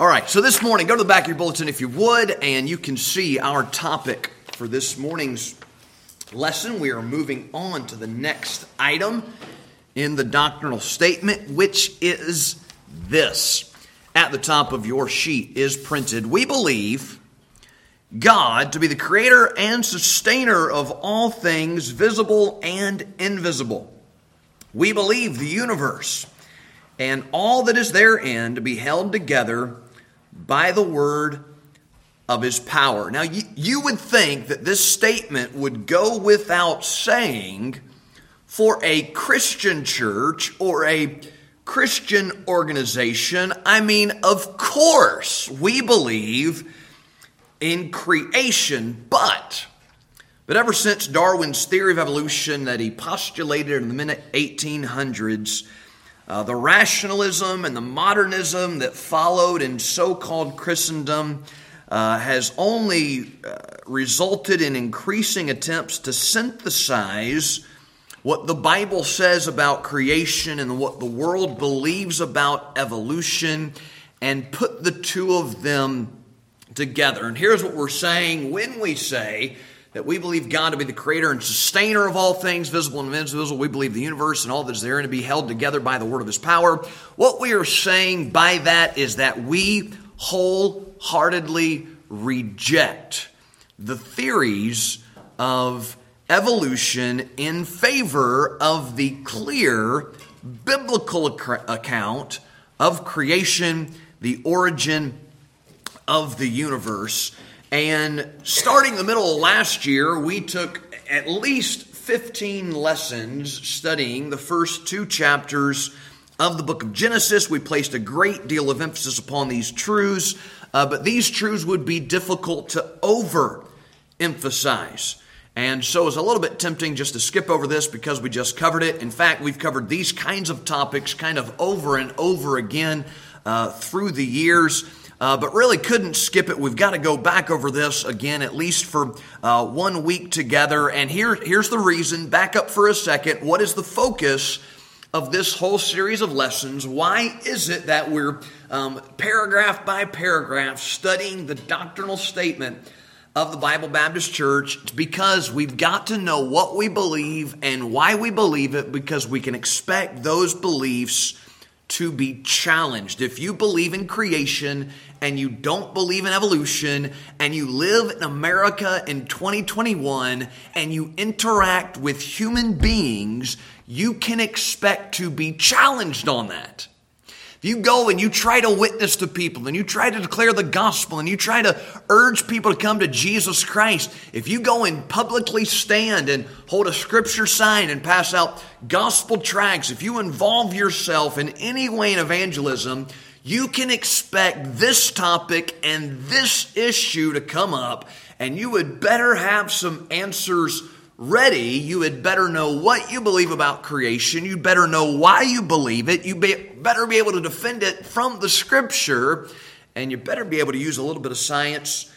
All right, so this morning, go to the back of your bulletin if you would, and you can see our topic for this morning's lesson. We are moving on to the next item in the doctrinal statement, which is this. At the top of your sheet is printed We believe God to be the creator and sustainer of all things visible and invisible. We believe the universe and all that is therein to be held together by the word of his power. Now, you, you would think that this statement would go without saying for a Christian church or a Christian organization. I mean, of course, we believe in creation, but but ever since Darwin's theory of evolution that he postulated in the mid 1800s, uh, the rationalism and the modernism that followed in so called Christendom uh, has only uh, resulted in increasing attempts to synthesize what the Bible says about creation and what the world believes about evolution and put the two of them together. And here's what we're saying when we say that we believe God to be the creator and sustainer of all things, visible and invisible. We believe the universe and all that is therein to be held together by the word of his power. What we are saying by that is that we wholeheartedly reject the theories of evolution in favor of the clear biblical account of creation, the origin of the universe and starting the middle of last year, we took at least 15 lessons studying the first two chapters of the book of Genesis. We placed a great deal of emphasis upon these truths, uh, but these truths would be difficult to overemphasize. And so it's a little bit tempting just to skip over this because we just covered it. In fact, we've covered these kinds of topics kind of over and over again uh, through the years uh, but really couldn't skip it. We've got to go back over this again, at least for uh, one week together. And here, here's the reason. Back up for a second. What is the focus? Of this whole series of lessons, why is it that we're um, paragraph by paragraph studying the doctrinal statement of the Bible Baptist Church? It's because we've got to know what we believe and why we believe it because we can expect those beliefs to be challenged. If you believe in creation and you don't believe in evolution and you live in America in 2021 and you interact with human beings, you can expect to be challenged on that. If you go and you try to witness to people and you try to declare the gospel and you try to urge people to come to Jesus Christ, if you go and publicly stand and hold a scripture sign and pass out gospel tracts, if you involve yourself in any way in evangelism, you can expect this topic and this issue to come up, and you would better have some answers ready, you had better know what you believe about creation. You'd better know why you believe it. You be, better be able to defend it from the scripture. And you better be able to use a little bit of science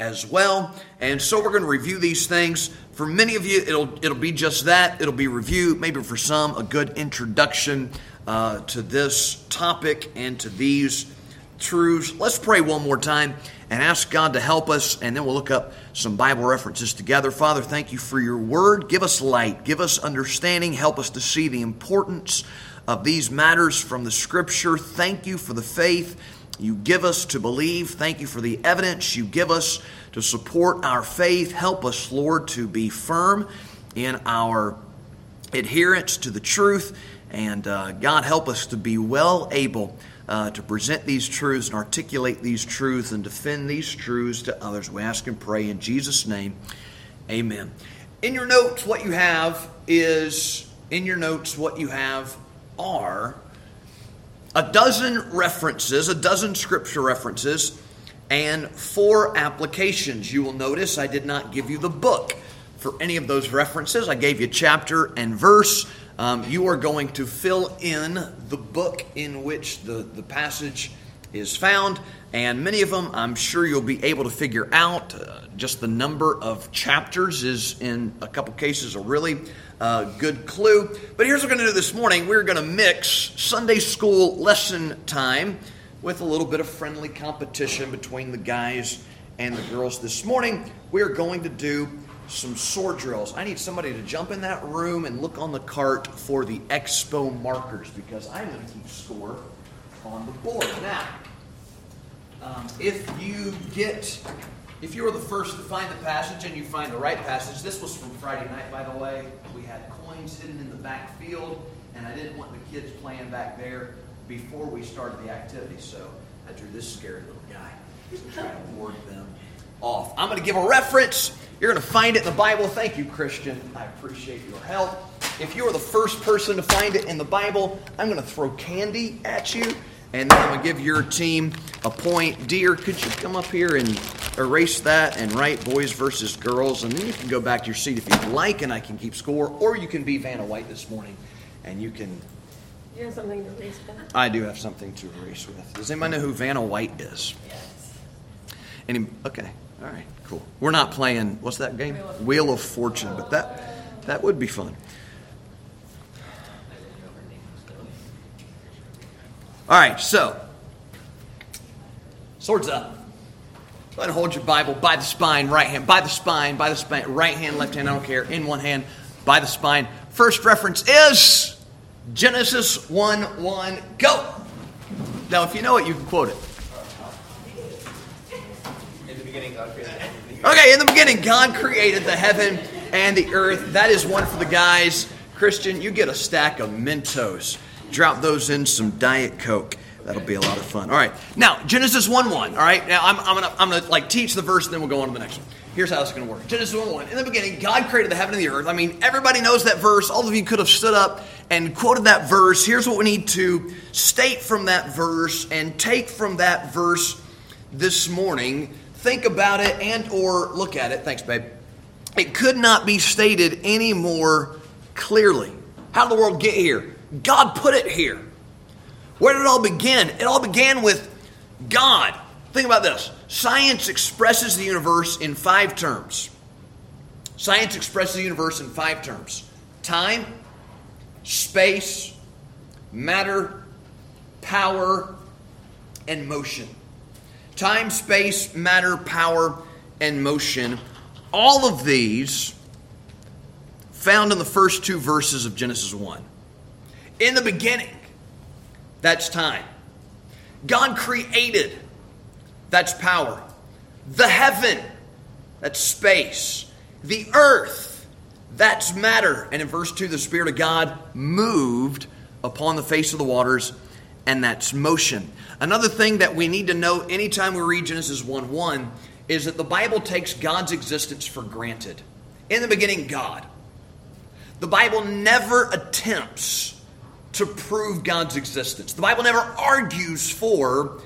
as well. And so we're going to review these things. For many of you, it'll, it'll be just that. It'll be review. Maybe for some, a good introduction uh, to this topic and to these truths. Let's pray one more time and ask God to help us, and then we'll look up some Bible references together. Father, thank you for your word. Give us light, give us understanding, help us to see the importance of these matters from the scripture. Thank you for the faith you give us to believe. Thank you for the evidence you give us to support our faith. Help us, Lord, to be firm in our adherence to the truth. And uh, God, help us to be well able uh, to present these truths and articulate these truths and defend these truths to others. We ask and pray in Jesus' name. Amen. In your notes, what you have is, in your notes, what you have are a dozen references, a dozen scripture references, and four applications. You will notice I did not give you the book for any of those references. I gave you chapter and verse. Um, you are going to fill in the book in which the, the passage is found, and many of them I'm sure you'll be able to figure out. Uh, just the number of chapters is, in a couple cases, a really uh, good clue. But here's what we're going to do this morning we're going to mix Sunday school lesson time with a little bit of friendly competition between the guys and the girls. This morning, we're going to do some sword drills. I need somebody to jump in that room and look on the cart for the expo markers because I'm going to keep score on the board. Now, um, if you get, if you were the first to find the passage and you find the right passage, this was from Friday night, by the way. We had coins hidden in the back field, and I didn't want the kids playing back there before we started the activity, so I drew this scary little guy to try to ward them off. I'm going to give a reference. You're going to find it in the Bible. Thank you, Christian. I appreciate your help. If you are the first person to find it in the Bible, I'm going to throw candy at you, and then I'm going to give your team a point. Dear, could you come up here and erase that and write boys versus girls? And then you can go back to your seat if you'd like, and I can keep score. Or you can be Vanna White this morning, and you can. You have something to erase with? I do have something to erase with. Does anybody know who Vanna White is? Yes. Any? Okay. All right. Cool. We're not playing. What's that game? Wheel of- Fortune, but that that would be fun. All right. So, swords up. Go ahead and hold your Bible by the spine, right hand, by the spine, by the spine, right hand, left hand, I don't care, in one hand, by the spine. First reference is Genesis 1 1, go! Now, if you know it, you can quote it. In the beginning, God created. Okay, in the beginning, God created the heaven and the earth. That is one for the guys. Christian, you get a stack of Mentos. Drop those in some Diet Coke. That'll be a lot of fun. All right. Now, Genesis 1 1. All right. Now, I'm, I'm going to I'm gonna, like teach the verse, and then we'll go on to the next one. Here's how it's going to work Genesis 1 1. In the beginning, God created the heaven and the earth. I mean, everybody knows that verse. All of you could have stood up and quoted that verse. Here's what we need to state from that verse and take from that verse this morning. Think about it and or look at it. Thanks, babe. It could not be stated any more clearly. How did the world get here? God put it here. Where did it all begin? It all began with God. Think about this. Science expresses the universe in five terms. Science expresses the universe in five terms time, space, matter, power, and motion. Time, space, matter, power, and motion. All of these found in the first two verses of Genesis 1. In the beginning, that's time. God created, that's power. The heaven, that's space. The earth, that's matter. And in verse 2, the Spirit of God moved upon the face of the waters, and that's motion. Another thing that we need to know anytime we read Genesis 1 1 is that the Bible takes God's existence for granted. In the beginning, God. The Bible never attempts to prove God's existence. The Bible never argues for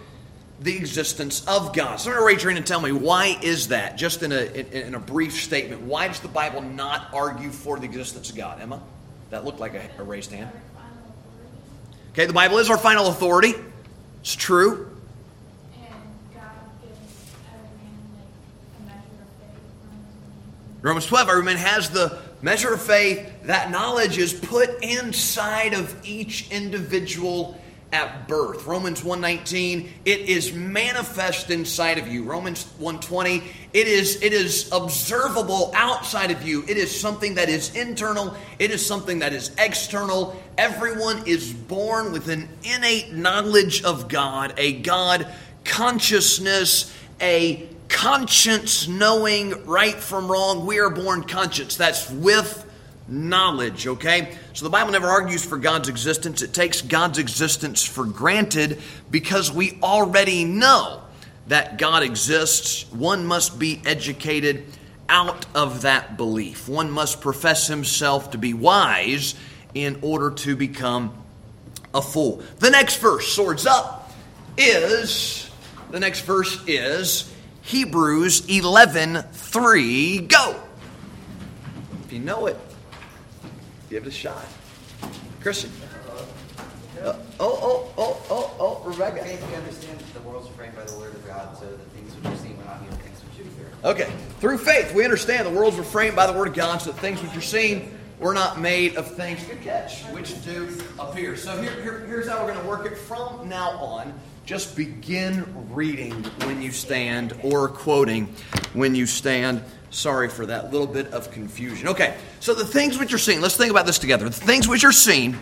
the existence of God. So I'm going to raise your hand and tell me why is that? Just in a in, in a brief statement, why does the Bible not argue for the existence of God? Emma, that looked like a, a raised hand. Okay, the Bible is our final authority. It's true. And God gives every man like a measure of faith. Romans 12, every man has the measure of faith. That knowledge is put inside of each individual at birth. Romans 1:19, it is manifest inside of you. Romans 1:20, it is it is observable outside of you. It is something that is internal, it is something that is external. Everyone is born with an innate knowledge of God, a God consciousness, a conscience knowing right from wrong. We are born conscious. That's with knowledge, okay? So the Bible never argues for God's existence. It takes God's existence for granted because we already know that God exists. One must be educated out of that belief. One must profess himself to be wise in order to become a fool. The next verse, swords up, is the next verse is Hebrews 11 3. Go! If you know it, give it a shot. Christian. Uh, oh, oh, oh, oh, oh, Rebecca. We understand that the world's framed by the word of God, so the things which are seen not the things which. Okay. Through faith, we understand the worlds were framed by the word of God, so that things which are seen were not made of things. Good catch. Which do appear. So here, here, here's how we're going to work it from now on. Just begin reading when you stand or quoting when you stand. Sorry for that little bit of confusion. Okay, so the things which you're seen, let's think about this together. The things which you're seen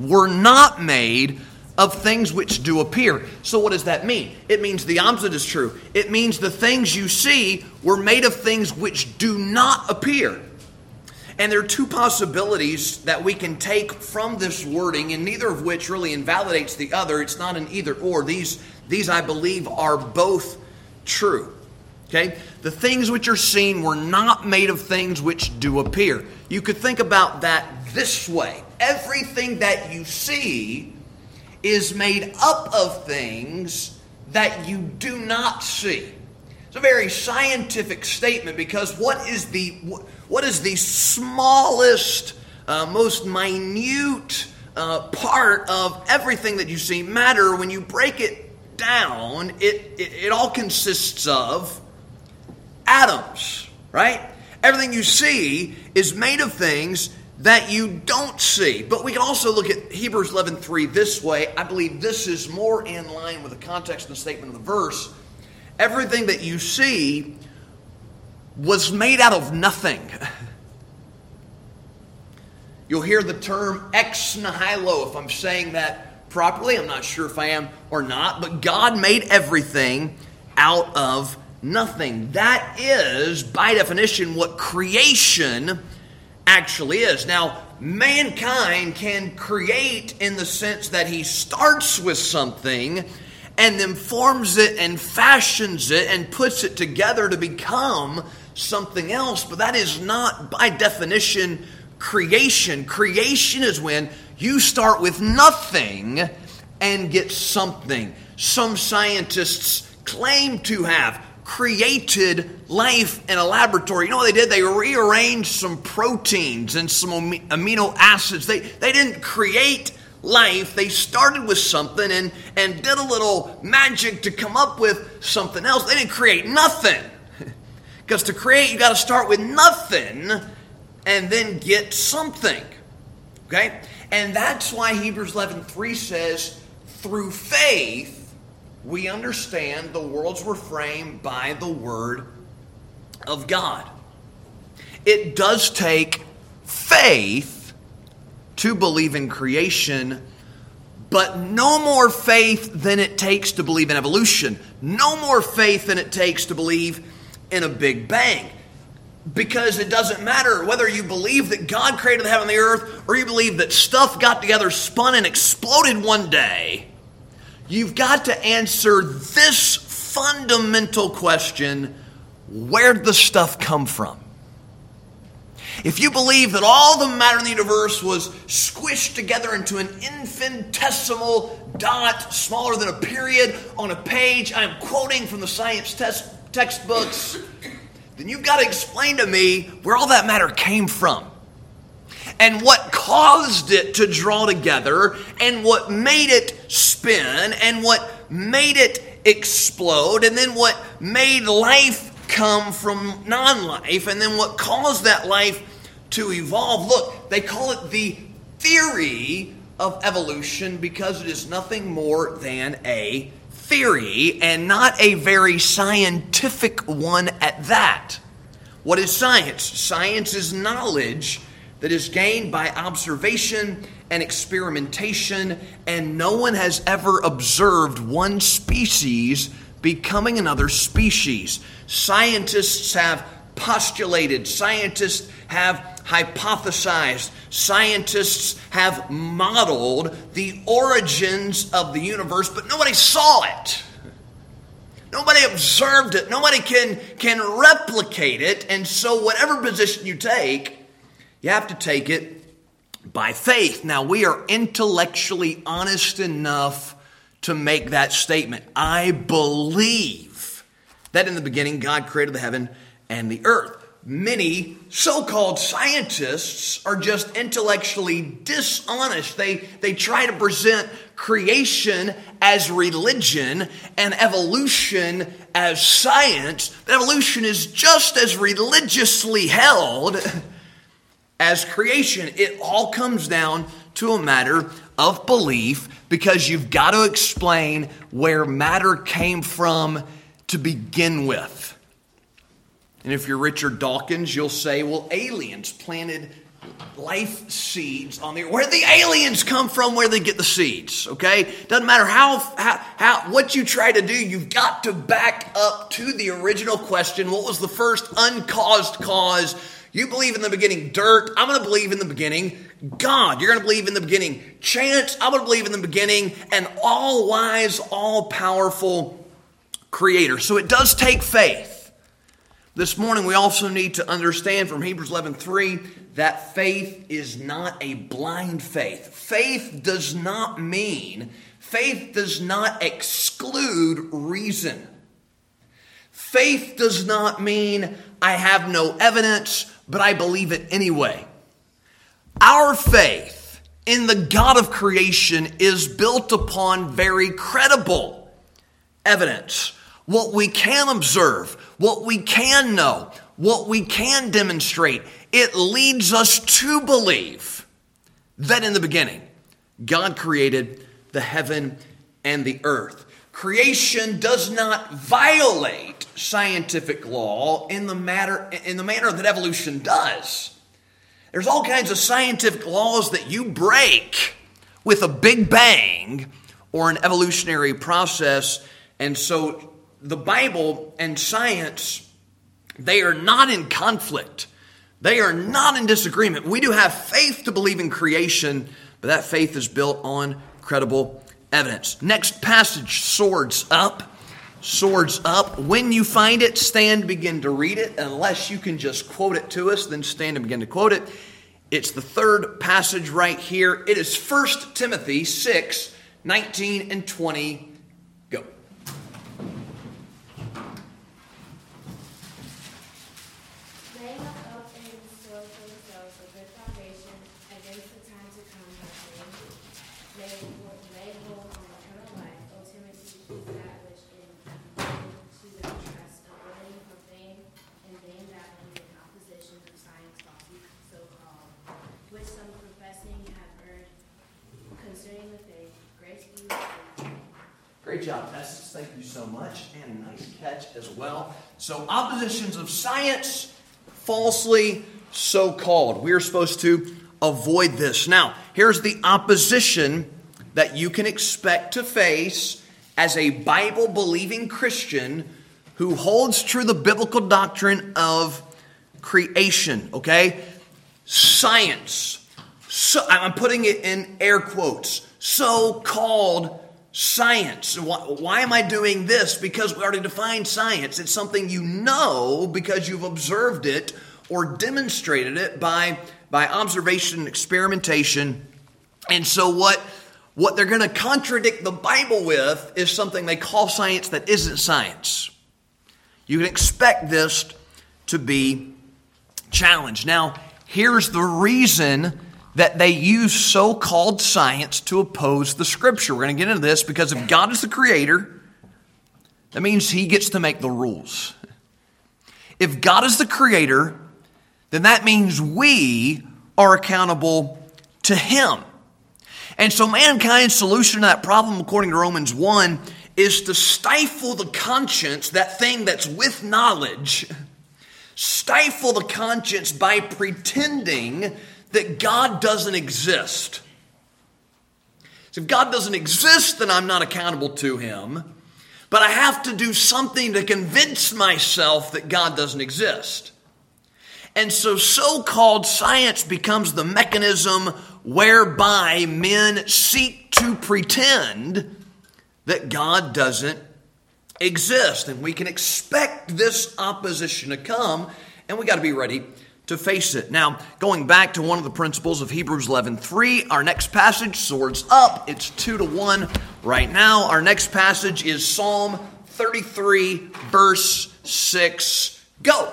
were not made of things which do appear. So, what does that mean? It means the opposite is true. It means the things you see were made of things which do not appear. And there are two possibilities that we can take from this wording, and neither of which really invalidates the other. It's not an either or. These, these I believe, are both true. Okay? The things which are seen were not made of things which do appear. You could think about that this way everything that you see is made up of things that you do not see. It's a very scientific statement because what is the what is the smallest, uh, most minute uh, part of everything that you see matter? When you break it down, it, it, it all consists of atoms, right? Everything you see is made of things that you don't see. But we can also look at Hebrews 11:3 this way. I believe this is more in line with the context and the statement of the verse. Everything that you see was made out of nothing. You'll hear the term ex nihilo if I'm saying that properly. I'm not sure if I am or not, but God made everything out of nothing. That is, by definition, what creation actually is. Now, mankind can create in the sense that he starts with something and then forms it and fashions it and puts it together to become something else. But that is not, by definition, creation. Creation is when you start with nothing and get something. Some scientists claim to have created life in a laboratory. You know what they did? They rearranged some proteins and some amino acids. They, they didn't create life. They started with something and, and did a little magic to come up with something else. They didn't create nothing. Because to create, you got to start with nothing and then get something. Okay? And that's why Hebrews 11 3 says, through faith, we understand the worlds were framed by the Word of God. It does take faith to believe in creation, but no more faith than it takes to believe in evolution. No more faith than it takes to believe in a Big Bang. Because it doesn't matter whether you believe that God created the heaven and the earth or you believe that stuff got together, spun, and exploded one day you've got to answer this fundamental question where'd the stuff come from? If you believe that all the matter in the universe was squished together into an infinitesimal dot smaller than a period on a page, I'm quoting from the science test, textbooks, then you've got to explain to me where all that matter came from and what caused it to draw together and what made it spin and what made it explode and then what made life come from non life and then what caused that life to evolve. Look, they call it the theory of evolution because it is nothing more than a theory and not a very scientific one at that. What is science? Science is knowledge that is gained by observation and experimentation, and no one has ever observed one species becoming another species. Scientists have postulated, scientists have hypothesized, scientists have modeled the origins of the universe, but nobody saw it. Nobody observed it. Nobody can, can replicate it. And so, whatever position you take, you have to take it by faith. Now, we are intellectually honest enough to make that statement. I believe that in the beginning God created the heaven and the earth. Many so called scientists are just intellectually dishonest. They, they try to present creation as religion and evolution as science. Evolution is just as religiously held as creation. It all comes down to a matter of belief because you've got to explain where matter came from to begin with. And if you're Richard Dawkins, you'll say, well, aliens planted life seeds on the earth. Where the aliens come from, where they get the seeds, okay? Doesn't matter how, how, how, what you try to do, you've got to back up to the original question. What was the first uncaused cause? You believe in the beginning dirt. I'm going to believe in the beginning God. You're going to believe in the beginning chance. I'm going to believe in the beginning an all wise, all powerful creator. So it does take faith. This morning, we also need to understand from Hebrews 11 3 that faith is not a blind faith. Faith does not mean, faith does not exclude reason. Faith does not mean I have no evidence, but I believe it anyway. Our faith in the God of creation is built upon very credible evidence what we can observe, what we can know, what we can demonstrate. It leads us to believe that in the beginning, God created the heaven and the earth. Creation does not violate scientific law in the matter in the manner that evolution does. There's all kinds of scientific laws that you break with a big bang or an evolutionary process. And so the Bible and science, they are not in conflict. They are not in disagreement. We do have faith to believe in creation, but that faith is built on credible evidence. Next passage, swords up. Swords up. When you find it, stand, begin to read it. Unless you can just quote it to us, then stand and begin to quote it. It's the third passage right here. It is 1 Timothy 6 19 and 20 so. And nice catch as well. So, oppositions of science, falsely so called. We are supposed to avoid this. Now, here's the opposition that you can expect to face as a Bible believing Christian who holds true the biblical doctrine of creation, okay? Science. So, I'm putting it in air quotes. So called science. Why, am I doing this? Because we already defined science. It's something you know because you've observed it or demonstrated it by, by observation and experimentation. And so what what they're going to contradict the Bible with is something they call science that isn't science. You can expect this to be challenged. Now, here's the reason that they use so called science to oppose the scripture. We're going to get into this because if God is the creator, that means he gets to make the rules. If God is the creator, then that means we are accountable to him. And so mankind's solution to that problem, according to Romans 1, is to stifle the conscience, that thing that's with knowledge, stifle the conscience by pretending that God doesn't exist. So if God doesn't exist, then I'm not accountable to Him. But I have to do something to convince myself that God doesn't exist. And so so called science becomes the mechanism whereby men seek to pretend that God doesn't exist. And we can expect this opposition to come, and we got to be ready to face it. Now, going back to one of the principles of Hebrews 11:3, our next passage, swords up, it's 2 to 1 right now. Our next passage is Psalm 33 verse 6. Go.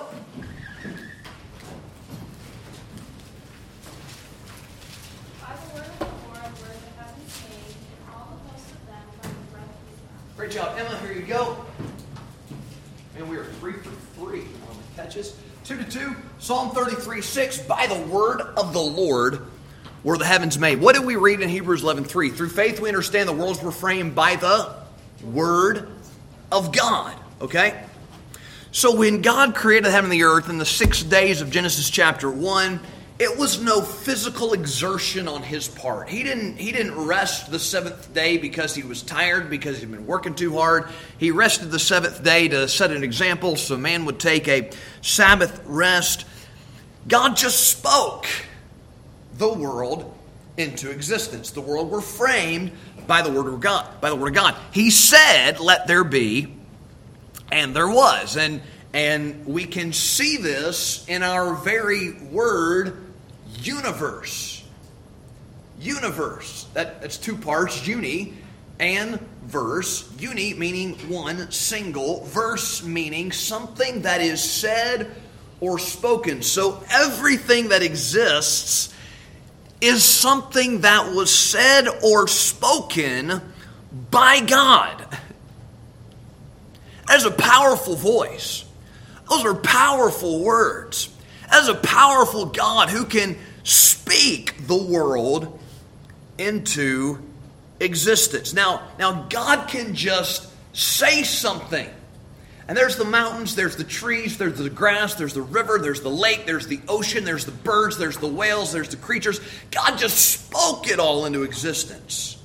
Great job, Emma. Here you go. And we are three for three on the catches. 2 to 2, Psalm 33 6. By the word of the Lord were the heavens made. What did we read in Hebrews 11:3? Through faith we understand the worlds were framed by the word of God, okay? So when God created the heaven and the earth in the 6 days of Genesis chapter 1, it was no physical exertion on his part. He didn't he didn't rest the seventh day because he was tired because he'd been working too hard. He rested the seventh day to set an example so man would take a Sabbath rest. God just spoke the world into existence. The world were framed by the word of God, by the word of God. He said, "Let there be," and there was. And and we can see this in our very word universe. Universe. That, that's two parts, uni and verse. Uni meaning one single, verse meaning something that is said or spoken. So everything that exists is something that was said or spoken by God. As a powerful voice. Those are powerful words. As a powerful God who can speak the world into existence. Now, now God can just say something. And there's the mountains, there's the trees, there's the grass, there's the river, there's the lake, there's the ocean, there's the birds, there's the whales, there's the creatures. God just spoke it all into existence.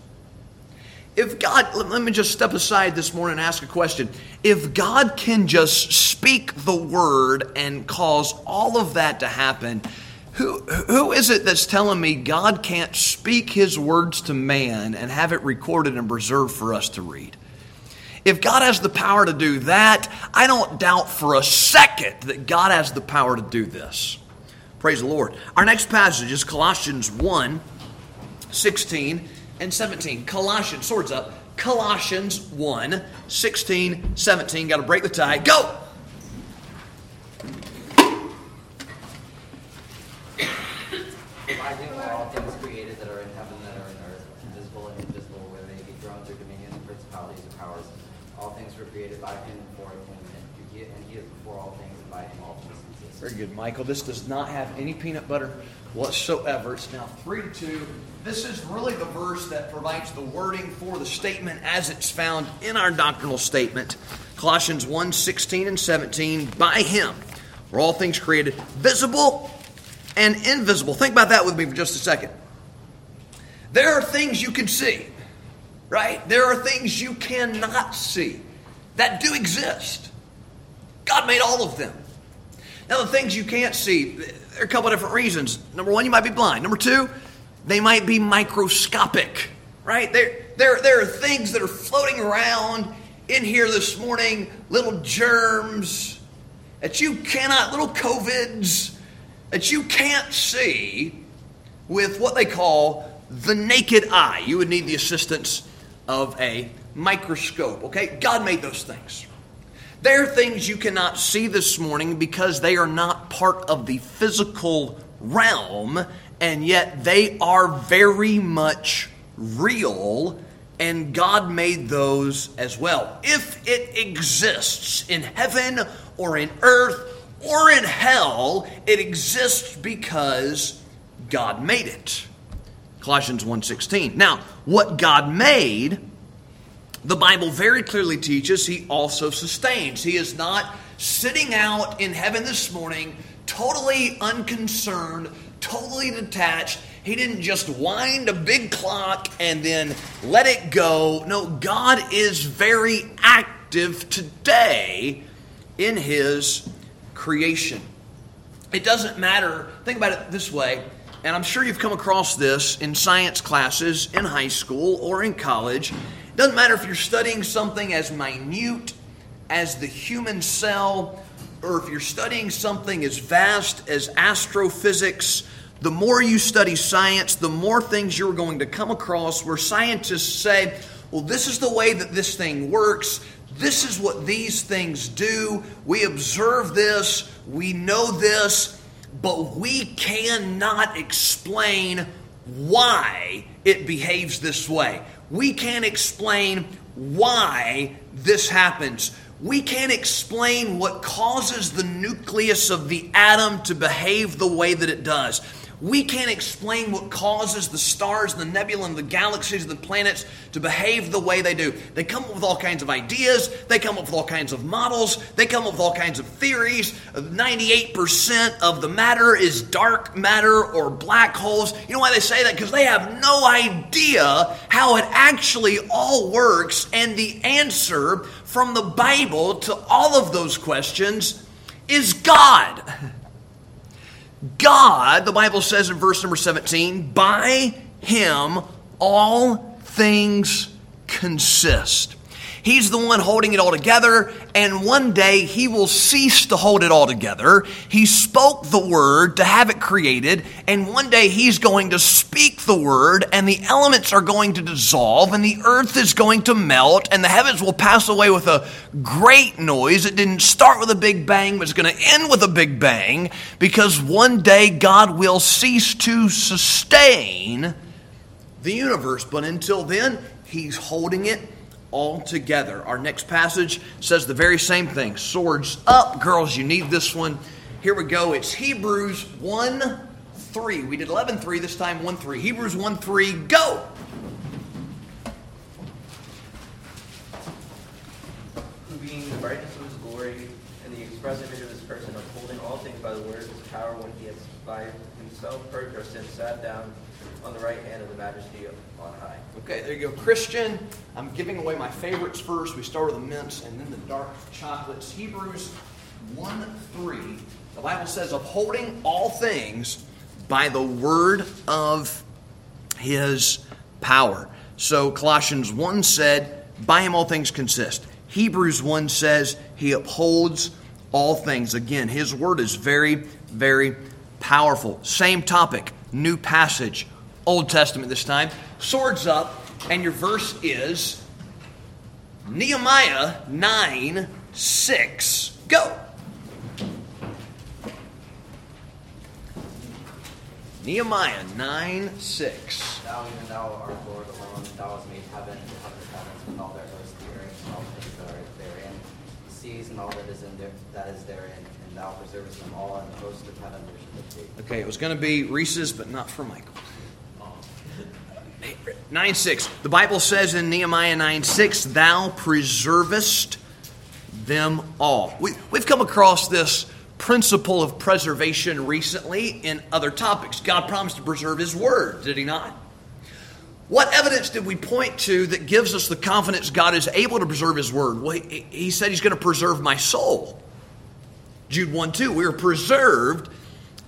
If God, let me just step aside this morning and ask a question. If God can just speak the word and cause all of that to happen, who, who is it that's telling me God can't speak his words to man and have it recorded and preserved for us to read? If God has the power to do that, I don't doubt for a second that God has the power to do this. Praise the Lord. Our next passage is Colossians 1 16 and 17. Colossians, swords up. Colossians 1 16, 17. Got to break the tie. Go! Created by him for him, and and he is before all things, and by him all things exist. Very good, Michael. This does not have any peanut butter whatsoever. It's now 3 to 2. This is really the verse that provides the wording for the statement as it's found in our doctrinal statement. Colossians 1 16 and 17. By him were all things created, visible and invisible. Think about that with me for just a second. There are things you can see, right? There are things you cannot see that do exist. God made all of them. Now, the things you can't see, there are a couple different reasons. Number one, you might be blind. Number two, they might be microscopic, right? There, there, there are things that are floating around in here this morning, little germs that you cannot, little COVIDs that you can't see with what they call the naked eye. You would need the assistance of a microscope, okay? God made those things. There are things you cannot see this morning because they are not part of the physical realm, and yet they are very much real, and God made those as well. If it exists in heaven or in earth or in hell, it exists because God made it. Colossians 1:16. Now, what God made, the Bible very clearly teaches he also sustains. He is not sitting out in heaven this morning totally unconcerned, totally detached. He didn't just wind a big clock and then let it go. No, God is very active today in his creation. It doesn't matter, think about it this way, and I'm sure you've come across this in science classes in high school or in college. Doesn't matter if you're studying something as minute as the human cell or if you're studying something as vast as astrophysics, the more you study science, the more things you're going to come across where scientists say, well, this is the way that this thing works. This is what these things do. We observe this. We know this. But we cannot explain why it behaves this way. We can't explain why this happens. We can't explain what causes the nucleus of the atom to behave the way that it does. We can't explain what causes the stars the nebula and the galaxies the planets to behave the way they do. They come up with all kinds of ideas, they come up with all kinds of models, they come up with all kinds of theories. 98% of the matter is dark matter or black holes. You know why they say that? Because they have no idea how it actually all works, and the answer from the Bible to all of those questions is God. God, the Bible says in verse number 17, by him all things consist. He's the one holding it all together, and one day he will cease to hold it all together. He spoke the word to have it created, and one day he's going to speak the word, and the elements are going to dissolve, and the earth is going to melt, and the heavens will pass away with a great noise. It didn't start with a big bang, but it's going to end with a big bang, because one day God will cease to sustain the universe. But until then, he's holding it all together. Our next passage says the very same thing. Swords up, girls, you need this one. Here we go. It's Hebrews 1 3. We did 11 3 this time, 1 3. Hebrews 1 3, go! Who being the brightness of his glory and the express image of his person, upholding all things by the word of his power, when he has by himself purged our sins, sat down on the right hand of the majesty of on high. Okay, there you go. Christian, I'm giving away my favorites first. We start with the mints and then the dark chocolates. Hebrews 1 3. The Bible says, upholding all things by the word of his power. So Colossians 1 said, by him all things consist. Hebrews 1 says, he upholds all things. Again, his word is very, very powerful. Same topic, new passage, Old Testament this time. Swords up, and your verse is Nehemiah 9 6. Go. Nehemiah 9 6. Thou, even thou art Lord alone, thou hast made heaven, the heaven of heavens, with all their hosts, the earth, and all things that are therein, the seas and all that is in there, that is therein, and thou preservest them all, and the hosts of heaven Okay, it was going to be Reese's, but not for Michael. 9 6. The Bible says in Nehemiah 9 6, Thou preservest them all. We, we've come across this principle of preservation recently in other topics. God promised to preserve His Word, did He not? What evidence did we point to that gives us the confidence God is able to preserve His Word? Well, He, he said He's going to preserve my soul. Jude 1 2, we are preserved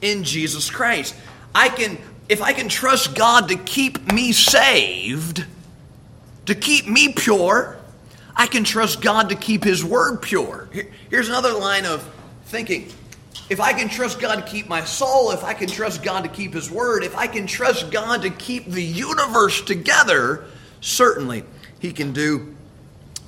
in Jesus Christ. I can if I can trust God to keep me saved, to keep me pure, I can trust God to keep His Word pure. here's another line of thinking. If I can trust God to keep my soul, if I can trust God to keep His Word, if I can trust God to keep the universe together, certainly He can do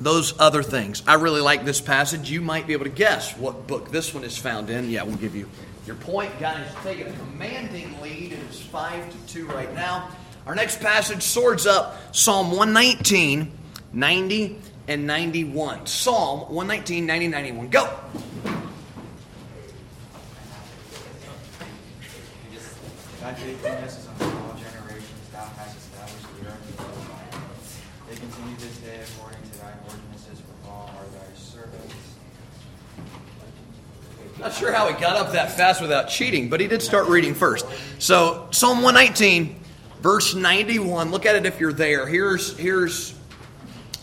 those other things. I really like this passage. You might be able to guess what book this one is found in. Yeah, we'll give you your point. God taking a commanding lead. It is 5 to 2 right now. Our next passage, swords up, Psalm 119, 90 and 91. Psalm 119, 90, 91. Go faithfulness is unto all generations. Thou hast established the earth They continue this day according to thy ordinances, for all are thy servants. Not sure how he got up that fast without cheating, but he did start reading first. So, Psalm 119, verse 91. Look at it if you're there. Here's, here's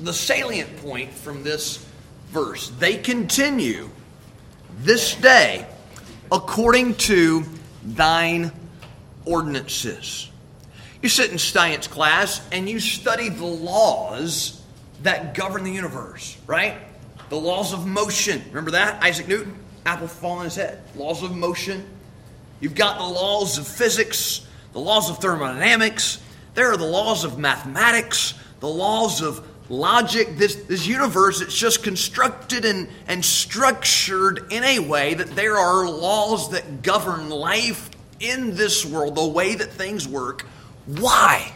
the salient point from this verse. They continue this day according to thine ordinances. You sit in science class and you study the laws that govern the universe, right? The laws of motion. Remember that? Isaac Newton? Apple fall on his head. Laws of motion. You've got the laws of physics, the laws of thermodynamics. There are the laws of mathematics, the laws of logic. This, this universe, it's just constructed and, and structured in a way that there are laws that govern life in this world, the way that things work. Why?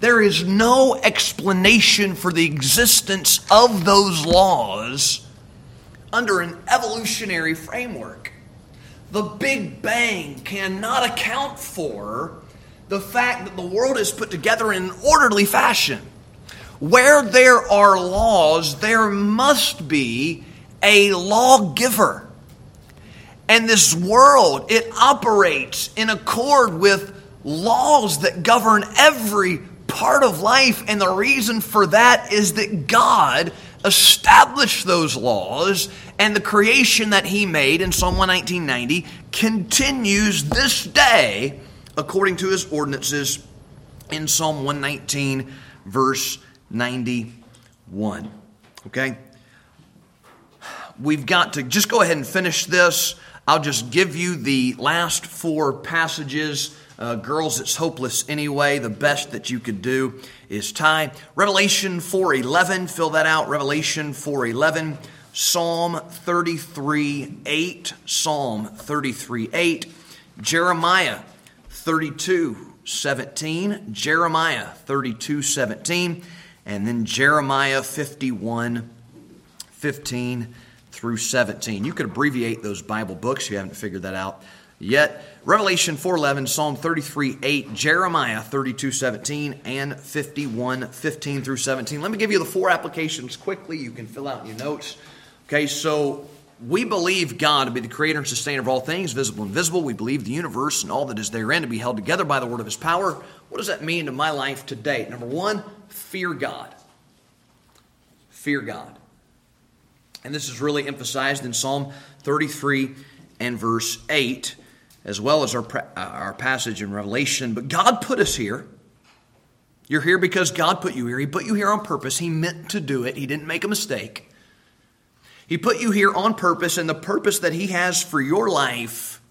There is no explanation for the existence of those laws under an evolutionary framework. the Big Bang cannot account for the fact that the world is put together in an orderly fashion. Where there are laws, there must be a lawgiver. And this world, it operates in accord with laws that govern every part of life. And the reason for that is that God established those laws, and the creation that He made in Psalm 119.90 continues this day according to His ordinances in Psalm 119, verse 91. Okay? We've got to just go ahead and finish this. I'll just give you the last four passages. Uh, girls, it's hopeless anyway. The best that you could do is tie. Revelation 4.11, fill that out. Revelation 4.11. Psalm 33 8. Psalm 33 8. Jeremiah 32 17. Jeremiah 32 17. And then Jeremiah 51 15 through 17. You could abbreviate those Bible books if you haven't figured that out yet. Revelation 4:11, Psalm 33 8, Jeremiah 32:17, and 51:15 through 17. Let me give you the four applications quickly. You can fill out your notes. Okay, so we believe God to be the creator and sustainer of all things, visible and invisible. We believe the universe and all that is therein to be held together by the word of his power. What does that mean to my life today? Number one, fear God. Fear God. And this is really emphasized in Psalm 33 and verse 8, as well as our, uh, our passage in Revelation. But God put us here. You're here because God put you here. He put you here on purpose. He meant to do it, He didn't make a mistake. He put you here on purpose, and the purpose that He has for your life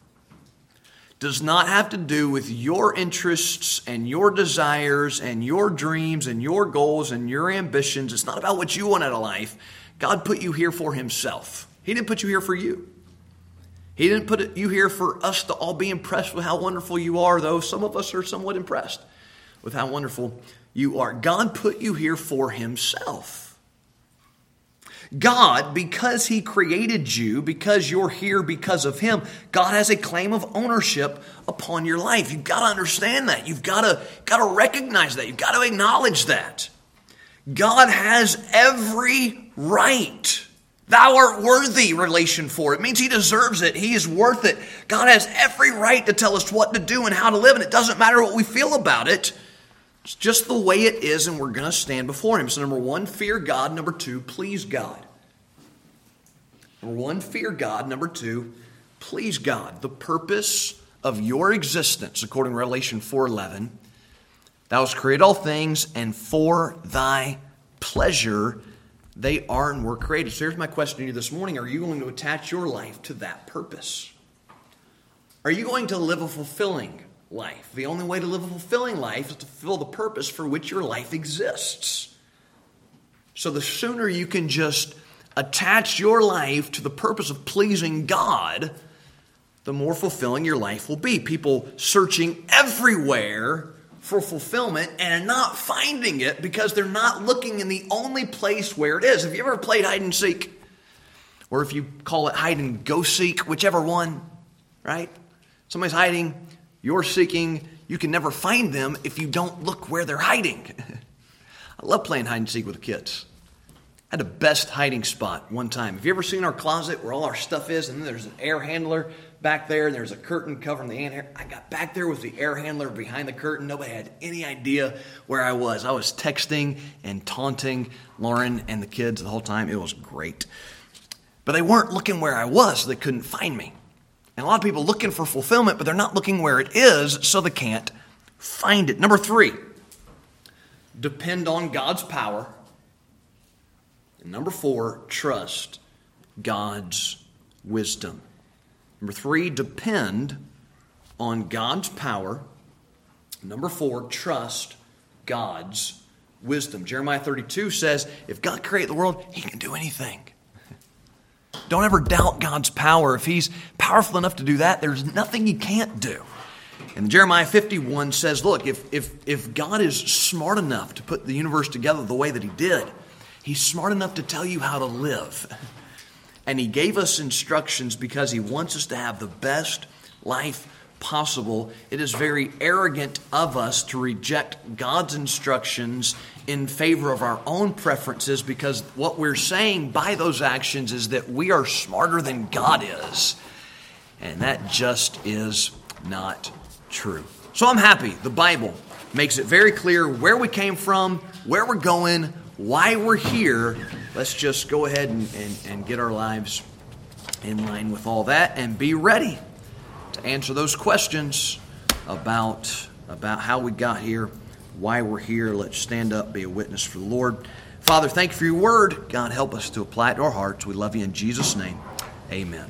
does not have to do with your interests and your desires and your dreams and your goals and your ambitions. It's not about what you want out of life. God put you here for Himself. He didn't put you here for you. He didn't put you here for us to all be impressed with how wonderful you are, though some of us are somewhat impressed with how wonderful you are. God put you here for Himself. God, because He created you, because you're here because of Him, God has a claim of ownership upon your life. You've got to understand that. You've got to, got to recognize that. You've got to acknowledge that. God has every right. Thou art worthy Revelation for it. means he deserves it. He is worth it. God has every right to tell us what to do and how to live, and it doesn't matter what we feel about it. It's just the way it is, and we're going to stand before Him. So, number one, fear God. Number two, please God. Number one, fear God. Number two, please God. The purpose of your existence, according to Revelation 4:11, Thou hast created all things, and for Thy pleasure they are and were created. So, here's my question to you this morning: Are you going to attach your life to that purpose? Are you going to live a fulfilling life. The only way to live a fulfilling life is to fulfill the purpose for which your life exists. So the sooner you can just attach your life to the purpose of pleasing God, the more fulfilling your life will be. People searching everywhere for fulfillment and not finding it because they're not looking in the only place where it is. Have you ever played hide and seek? Or if you call it hide and go seek, whichever one, right? Somebody's hiding, you're seeking, you can never find them if you don't look where they're hiding. I love playing hide and seek with the kids. I had the best hiding spot one time. Have you ever seen our closet where all our stuff is, and then there's an air handler back there, and there's a curtain covering the air? I got back there with the air handler behind the curtain. Nobody had any idea where I was. I was texting and taunting Lauren and the kids the whole time. It was great. But they weren't looking where I was, so they couldn't find me. And a lot of people looking for fulfillment, but they're not looking where it is, so they can't find it. Number three, depend on God's power. And number four, trust God's wisdom. Number three, depend on God's power. Number four, trust God's wisdom. Jeremiah 32 says, if God created the world, he can do anything. Don't ever doubt God's power. If He's powerful enough to do that, there's nothing He can't do. And Jeremiah 51 says, look, if, if, if God is smart enough to put the universe together the way that He did, He's smart enough to tell you how to live. and He gave us instructions because He wants us to have the best life possible. It is very arrogant of us to reject God's instructions in favor of our own preferences because what we're saying by those actions is that we are smarter than God is. And that just is not true. So I'm happy. The Bible makes it very clear where we came from, where we're going, why we're here. Let's just go ahead and, and, and get our lives in line with all that and be ready to answer those questions about, about how we got here, why we're here. Let's stand up, be a witness for the Lord. Father, thank you for your word. God, help us to apply it to our hearts. We love you in Jesus' name. Amen.